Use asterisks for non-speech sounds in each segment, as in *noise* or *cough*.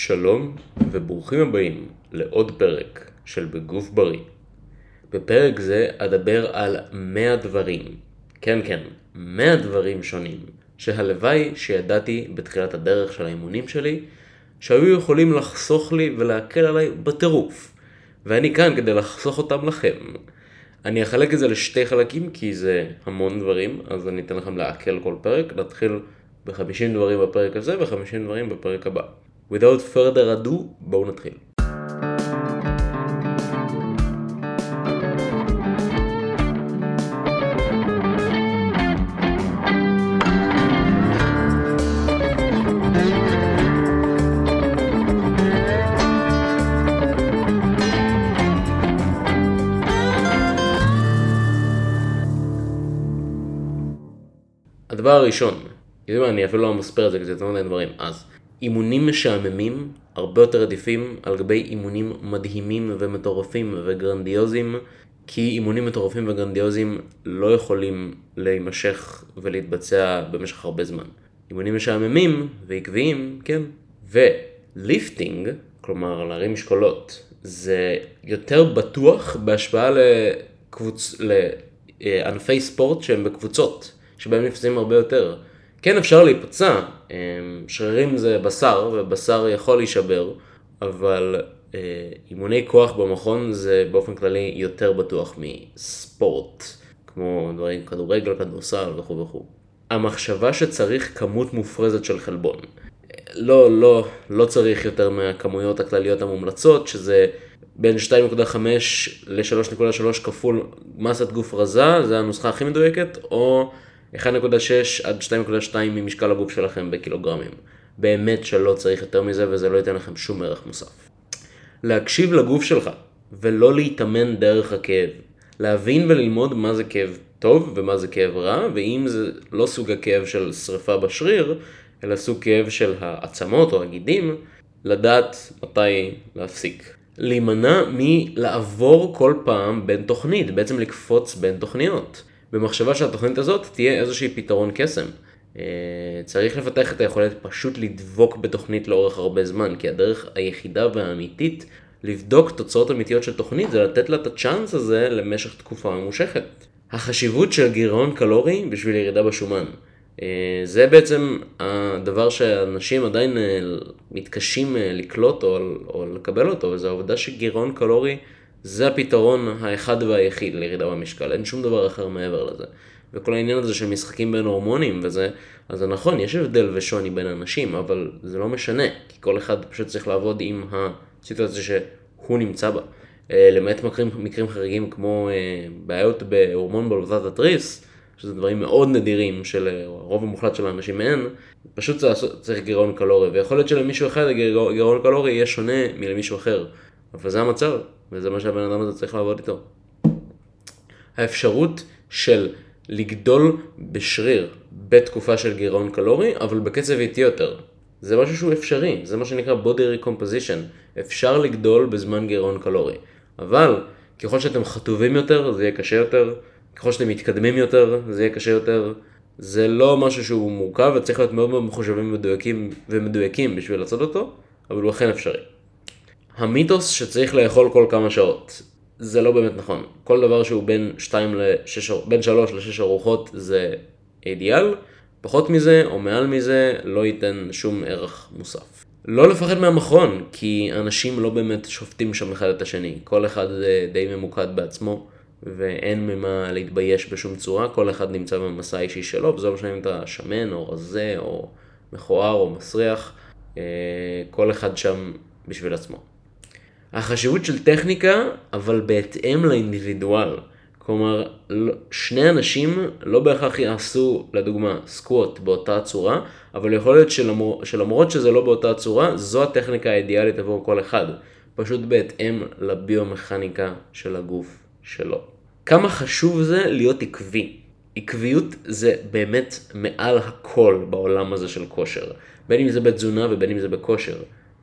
שלום וברוכים הבאים לעוד פרק של בגוף בריא. בפרק זה אדבר על 100 דברים, כן כן, 100 דברים שונים, שהלוואי שידעתי בתחילת הדרך של האימונים שלי, שהיו יכולים לחסוך לי ולהקל עליי בטירוף. ואני כאן כדי לחסוך אותם לכם. אני אחלק את זה לשתי חלקים כי זה המון דברים, אז אני אתן לכם לעכל כל פרק, נתחיל ב-50 דברים בפרק הזה ו-50 דברים בפרק הבא. Without further ado, בואו נתחיל. הדבר הראשון, אני אפילו לא מספר את זה כי זה יותר מדי דברים, אז אימונים משעממים הרבה יותר עדיפים על גבי אימונים מדהימים ומטורפים וגרנדיוזיים, כי אימונים מטורפים וגרנדיוזיים לא יכולים להימשך ולהתבצע במשך הרבה זמן. אימונים משעממים ועקביים, כן. וליפטינג, כלומר להרים משקולות, זה יותר בטוח בהשוואה לקבוצ... לענפי ספורט שהם בקבוצות, שבהם נפצעים הרבה יותר. כן אפשר להיפצע, אמ, שרירים זה בשר, ובשר יכול להישבר, אבל אה, אימוני כוח במכון זה באופן כללי יותר בטוח מספורט, כמו דברים, כדורגל, כדורסל וכו' וכו'. המחשבה שצריך כמות מופרזת של חלבון. לא, לא, לא צריך יותר מהכמויות הכלליות המומלצות, שזה בין 2.5 ל-3.3 כפול מסת גוף רזה, זה הנוסחה הכי מדויקת, או 1.6 עד 2.2 ממשקל הגוף שלכם בקילוגרמים. באמת שלא צריך יותר מזה וזה לא ייתן לכם שום ערך מוסף. להקשיב לגוף שלך ולא להתאמן דרך הכאב. להבין וללמוד מה זה כאב טוב ומה זה כאב רע, ואם זה לא סוג הכאב של שריפה בשריר, אלא סוג כאב של העצמות או הגידים, לדעת מתי להפסיק. להימנע מלעבור כל פעם בין תוכנית, בעצם לקפוץ בין תוכניות. במחשבה שהתוכנית הזאת תהיה איזושהי פתרון קסם. אה, צריך לפתח את היכולת פשוט לדבוק בתוכנית לאורך הרבה זמן, כי הדרך היחידה והאמיתית לבדוק תוצאות אמיתיות של תוכנית זה לתת לה את הצ'אנס הזה למשך תקופה ממושכת. החשיבות של גירעון קלורי בשביל ירידה בשומן. אה, זה בעצם הדבר שאנשים עדיין אה, מתקשים לקלוט או, או לקבל אותו, וזה העובדה שגירעון קלורי זה הפתרון האחד והיחיד לירידה במשקל, אין שום דבר אחר מעבר לזה. וכל העניין הזה של משחקים בין הורמונים וזה, אז זה נכון, יש הבדל ושוני בין אנשים, אבל זה לא משנה, כי כל אחד פשוט צריך לעבוד עם הסיטואציה שהוא נמצא בה. אה, למעט מקרים, מקרים חריגים כמו אה, בעיות בהורמון בלוטת התריס, שזה דברים מאוד נדירים שלרוב המוחלט של האנשים אין, פשוט צריך גירעון קלורי, ויכול להיות שלמישהו אחד גירעון קלורי יהיה שונה מלמישהו אחר, אבל זה המצב. וזה מה שהבן אדם הזה צריך לעבוד איתו. האפשרות של לגדול בשריר בתקופה של גירעון קלורי, אבל בקצב איטי יותר. זה משהו שהוא אפשרי, זה מה שנקרא body recomposition. אפשר לגדול בזמן גירעון קלורי. אבל ככל שאתם חטובים יותר, זה יהיה קשה יותר. ככל שאתם מתקדמים יותר, זה יהיה קשה יותר. זה לא משהו שהוא מורכב וצריך להיות מאוד מאוד מחושבים ומדויקים, ומדויקים בשביל לעשות אותו, אבל הוא אכן אפשרי. המיתוס שצריך לאכול כל כמה שעות, זה לא באמת נכון. כל דבר שהוא בין, 2 ל-6, בין 3 ל-6 ארוחות זה אידיאל, פחות מזה או מעל מזה לא ייתן שום ערך מוסף. לא לפחד מהמכון, כי אנשים לא באמת שופטים שם אחד את השני. כל אחד די ממוקד בעצמו, ואין ממה להתבייש בשום צורה, כל אחד נמצא במסע האישי שלו, וזה לא משנה אם אתה שמן או רזה או מכוער או מסריח, אה, כל אחד שם בשביל עצמו. החשיבות של טכניקה, אבל בהתאם לאינדיבידואל. כלומר, לא, שני אנשים לא בהכרח יעשו, לדוגמה, סקווט באותה צורה, אבל יכול להיות שלמור, שלמרות שזה לא באותה צורה, זו הטכניקה האידיאלית עבור כל אחד. פשוט בהתאם לביומכניקה של הגוף שלו. כמה חשוב זה להיות עקבי. עקביות זה באמת מעל הכל בעולם הזה של כושר. בין אם זה בתזונה ובין אם זה בכושר.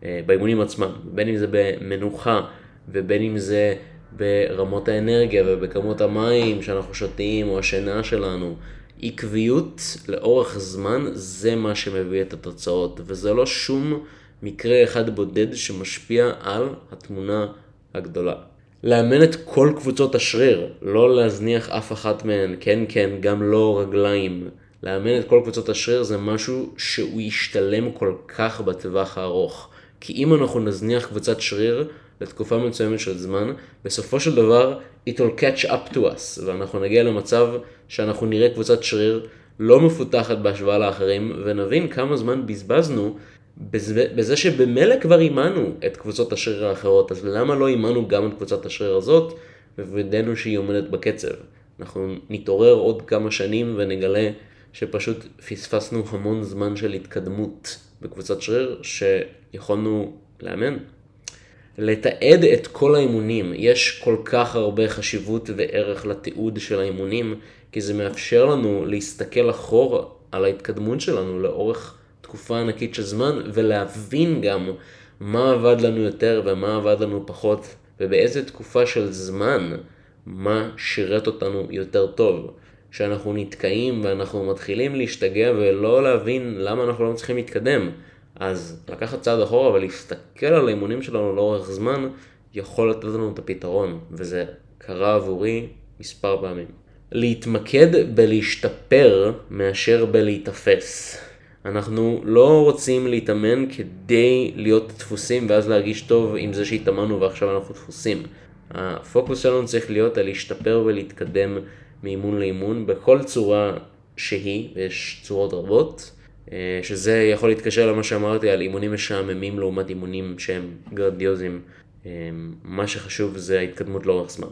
אה, באימונים עצמם, בין אם זה במנוחה ובין אם זה ברמות האנרגיה ובכמות המים שאנחנו שותים או השינה שלנו. עקביות לאורך זמן זה מה שמביא את התוצאות וזה לא שום מקרה אחד בודד שמשפיע על התמונה הגדולה. לאמן את כל קבוצות השריר, לא להזניח אף אחת מהן, כן כן, גם לא רגליים. לאמן את כל קבוצות השריר זה משהו שהוא ישתלם כל כך בטווח הארוך. כי אם אנחנו נזניח קבוצת שריר לתקופה מסוימת של זמן, בסופו של דבר it will catch up to us, ואנחנו נגיע למצב שאנחנו נראה קבוצת שריר לא מפותחת בהשוואה לאחרים, ונבין כמה זמן בזבזנו בזה, שבמילא כבר אימנו את קבוצות השריר האחרות, אז למה לא אימנו גם את קבוצת השריר הזאת, ווידאנו שהיא עומדת בקצב. אנחנו נתעורר עוד כמה שנים ונגלה שפשוט פספסנו המון זמן של התקדמות בקבוצת שריר שיכולנו לאמן. לתעד את כל האימונים, יש כל כך הרבה חשיבות וערך לתיעוד של האימונים, כי זה מאפשר לנו להסתכל אחורה על ההתקדמות שלנו לאורך תקופה ענקית של זמן, ולהבין גם מה עבד לנו יותר ומה עבד לנו פחות, ובאיזה תקופה של זמן מה שירת אותנו יותר טוב. שאנחנו נתקעים ואנחנו מתחילים להשתגע ולא להבין למה אנחנו לא מצליחים להתקדם. אז לקחת צעד אחורה ולהסתכל על האימונים שלנו לאורך זמן, יכול לתת לנו את הפתרון, וזה קרה עבורי מספר פעמים. להתמקד בלהשתפר מאשר בלהיתפס. אנחנו לא רוצים להתאמן כדי להיות דפוסים ואז להרגיש טוב עם זה שהתאמנו ועכשיו אנחנו דפוסים. הפוקוס שלנו צריך להיות על להשתפר ולהתקדם מאימון לאימון בכל צורה שהיא, ויש צורות רבות, אה, שזה יכול להתקשר למה שאמרתי על אימונים משעממים לעומת אימונים שהם גרנדיוזיים. אה, מה שחשוב זה ההתקדמות לאורך זמן.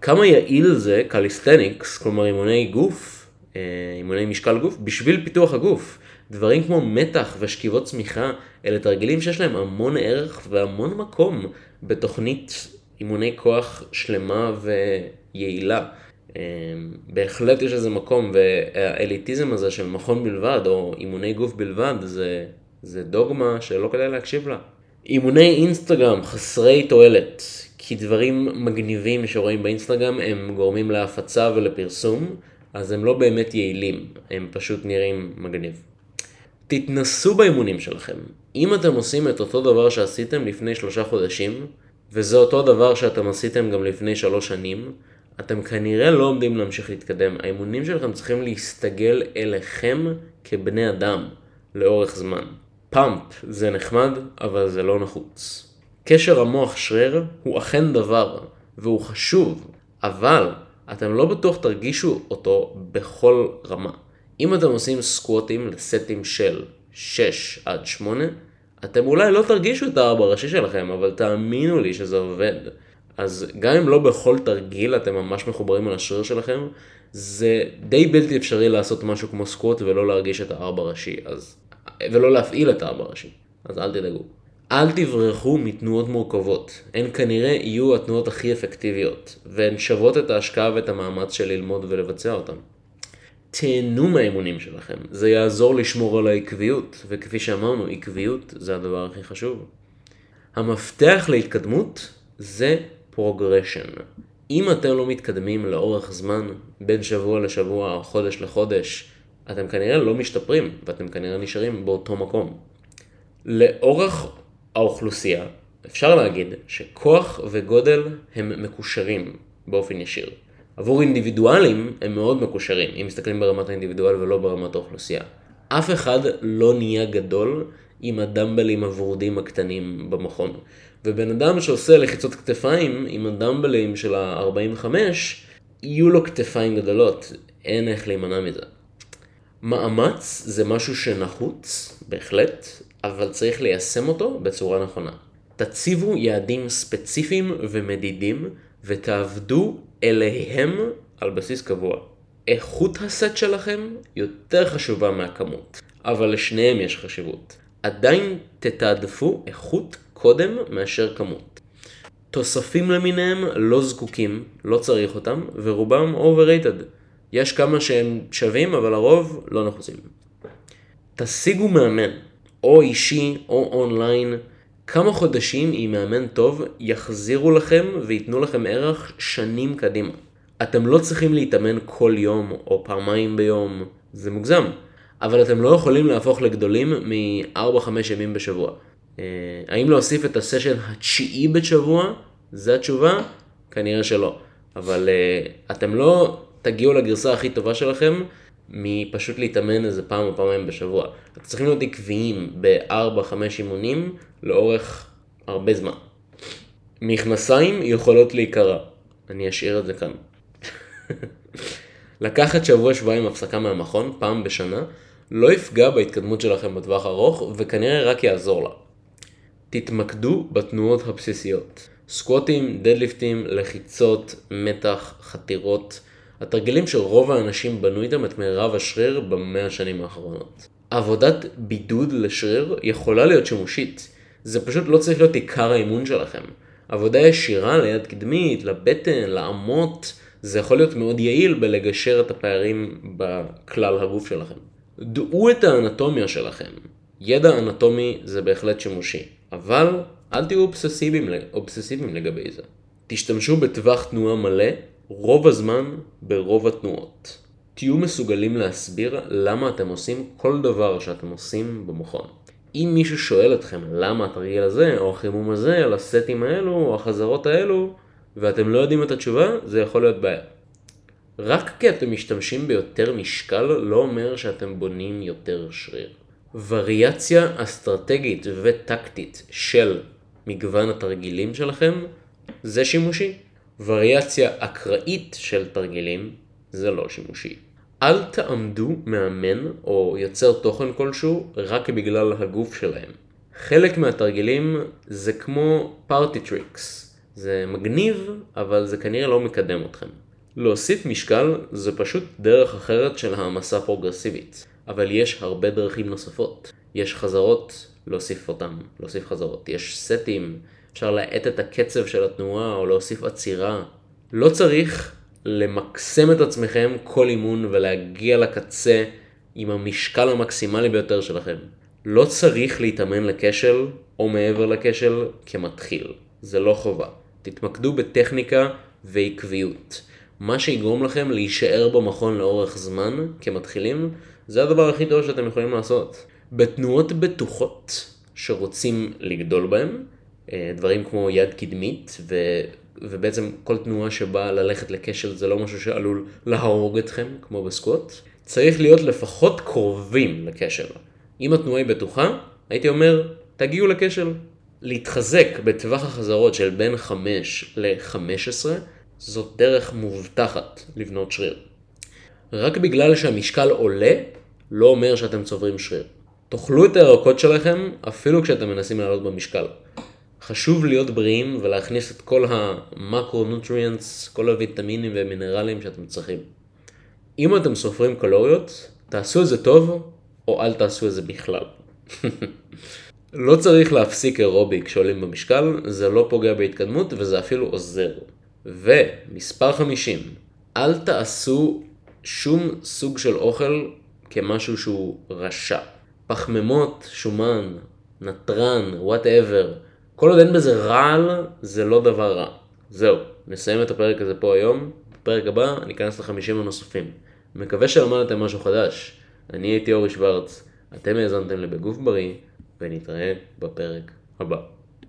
כמה יעיל זה קליסטניקס, כלומר אימוני גוף, אה, אימוני משקל גוף, בשביל פיתוח הגוף. דברים כמו מתח ושכיבות סמיכה, אלה תרגילים שיש להם המון ערך והמון מקום בתוכנית אימוני כוח שלמה ויעילה. אמ, בהחלט יש לזה מקום, והאליטיזם הזה של מכון בלבד, או אימוני גוף בלבד, זה, זה דוגמה שלא כדאי להקשיב לה. אימוני אינסטגרם חסרי תועלת, כי דברים מגניבים שרואים באינסטגרם הם גורמים להפצה ולפרסום, אז הם לא באמת יעילים, הם פשוט נראים מגניב. תתנסו באימונים שלכם. אם אתם עושים את אותו דבר שעשיתם לפני שלושה חודשים, וזה אותו דבר שאתם עשיתם גם לפני שלוש שנים, אתם כנראה לא עומדים להמשיך להתקדם. האימונים שלכם צריכים להסתגל אליכם כבני אדם לאורך זמן. פאמפ זה נחמד, אבל זה לא נחוץ. קשר המוח שריר הוא אכן דבר, והוא חשוב, אבל אתם לא בטוח תרגישו אותו בכל רמה. אם אתם עושים סקווטים לסטים של 6 עד 8, אתם אולי לא תרגישו את הארבע הראשי שלכם, אבל תאמינו לי שזה עובד. אז גם אם לא בכל תרגיל אתם ממש מחוברים על השריר שלכם, זה די בלתי אפשרי לעשות משהו כמו סקווט ולא להרגיש את הארבע ראשי, אז... ולא להפעיל את הארבע ראשי, אז אל תדאגו. אל תברחו מתנועות מורכבות, הן כנראה יהיו התנועות הכי אפקטיביות, והן שוות את ההשקעה ואת המאמץ של ללמוד ולבצע אותן. תהנו מהאימונים שלכם, זה יעזור לשמור על העקביות, וכפי שאמרנו, עקביות זה הדבר הכי חשוב. המפתח להתקדמות זה progression. אם אתם לא מתקדמים לאורך זמן, בין שבוע לשבוע או חודש לחודש, אתם כנראה לא משתפרים, ואתם כנראה נשארים באותו מקום. לאורך האוכלוסייה, אפשר להגיד שכוח וגודל הם מקושרים באופן ישיר. עבור אינדיבידואלים הם מאוד מקושרים, אם מסתכלים ברמת האינדיבידואל ולא ברמת האוכלוסייה. אף אחד לא נהיה גדול עם הדמבלים הוורודים הקטנים במכון. ובן אדם שעושה לחיצות כתפיים עם הדמבלים של ה-45, יהיו לו כתפיים גדולות, אין איך להימנע מזה. מאמץ זה משהו שנחוץ, בהחלט, אבל צריך ליישם אותו בצורה נכונה. תציבו יעדים ספציפיים ומדידים ותעבדו אליהם על בסיס קבוע. איכות הסט שלכם יותר חשובה מהכמות, אבל לשניהם יש חשיבות. עדיין תתעדפו איכות קודם מאשר כמות. תוספים למיניהם לא זקוקים, לא צריך אותם, ורובם overrated. יש כמה שהם שווים, אבל הרוב לא נחוצים. תשיגו מאמן, או אישי או אונליין, כמה חודשים עם מאמן טוב יחזירו לכם וייתנו לכם ערך שנים קדימה. אתם לא צריכים להתאמן כל יום או פעמיים ביום, זה מוגזם. אבל אתם לא יכולים להפוך לגדולים מ-4-5 ימים בשבוע. אה, האם להוסיף את הסשן התשיעי בשבוע? זו התשובה? כנראה שלא. אבל אה, אתם לא תגיעו לגרסה הכי טובה שלכם מפשוט להתאמן איזה פעם או פעמיים בשבוע. אתם צריכים להיות עקביים ב-4-5 אימונים לאורך הרבה זמן. מכנסיים יכולות להיקרע. אני אשאיר את זה כאן. *laughs* לקחת שבוע שבועיים הפסקה מהמכון, פעם בשנה, לא יפגע בהתקדמות שלכם בטווח ארוך, וכנראה רק יעזור לה. תתמקדו בתנועות הבסיסיות. סקווטים, דדליפטים, לחיצות, מתח, חתירות, התרגילים שרוב האנשים בנו איתם את מירב השריר במאה השנים האחרונות. עבודת בידוד לשריר יכולה להיות שימושית, זה פשוט לא צריך להיות עיקר האימון שלכם. עבודה ישירה ליד קדמית, לבטן, לאמות, זה יכול להיות מאוד יעיל בלגשר את הפערים בכלל הגוף שלכם. דעו את האנטומיה שלכם. ידע אנטומי זה בהחלט שימושי, אבל אל תהיו אובססיביים, אובססיביים לגבי זה. תשתמשו בטווח תנועה מלא רוב הזמן ברוב התנועות. תהיו מסוגלים להסביר למה אתם עושים כל דבר שאתם עושים במכון. אם מישהו שואל אתכם למה התרגיל הזה, או החימום הזה, על הסטים האלו, או החזרות האלו, ואתם לא יודעים את התשובה, זה יכול להיות בעיה. רק כי אתם משתמשים ביותר משקל לא אומר שאתם בונים יותר שריר. וריאציה אסטרטגית וטקטית של מגוון התרגילים שלכם זה שימושי. וריאציה אקראית של תרגילים זה לא שימושי. אל תאמצו מאמן או יוצר תוכן כלשהו רק בגלל הגוף שלהם. חלק מהתרגילים זה כמו party tricks. זה מגניב, אבל זה כנראה לא מקדם אתכם. להוסיף משקל זה פשוט דרך אחרת של העמסה פרוגרסיבית, אבל יש הרבה דרכים נוספות. יש חזרות, להוסיף אותם, להוסיף חזרות. יש סטים, אפשר להאט את הקצב של התנועה או להוסיף עצירה. לא צריך למקסם את עצמכם כל אימון ולהגיע לקצה עם המשקל המקסימלי ביותר שלכם. לא צריך להתאמן לכשל או מעבר לכשל כמתחיל. זה לא חובה. תתמקדו בטכניקה ועקביות. מה שיגרום לכם להישאר במכון לאורך זמן כמתחילים, זה הדבר הכי טוב שאתם יכולים לעשות. בתנועות בטוחות שרוצים לגדול בהן, אה, דברים כמו יד קדמית, ו... ובעצם כל תנועה שבאה ללכת לכשל זה לא משהו שעלול להרוג אתכם, כמו בסקווט. צריך להיות לפחות קרובים לכשל. אם התנועה היא בטוחה, הייתי אומר, תגיעו לכשל. להתחזק בטווח החזרות של בין 5 ל-15 זאת דרך מובטחת לבנות שריר. רק בגלל שהמשקל עולה, לא אומר שאתם צוברים שריר. תאכלו את הירקות שלכם אפילו כשאתם מנסים לעלות במשקל. חשוב להיות בריאים ולהכניס את כל המקרו-נוטריאנטס, כל הוויטמינים והמינרלים שאתם צריכים. אם אתם סופרים קלוריות, תעשו את זה טוב, או אל תעשו את זה בכלל. *laughs* לא צריך להפסיק אירובי כשעולים במשקל, זה לא פוגע בהתקדמות וזה אפילו עוזר. ומספר 50, אל תעשו שום סוג של אוכל כמשהו שהוא רשע. פחמימות, שומן, נתרן, whatever, כל עוד אין בזה רעל, זה לא דבר רע. זהו, נסיים את הפרק הזה פה היום. בפרק הבא ניכנס לחמישים הנוספים. מקווה שלמדתם משהו חדש. אני הייתי אורי שוורץ, אתם האזנתם לבגוף בריא, ונתראה בפרק הבא.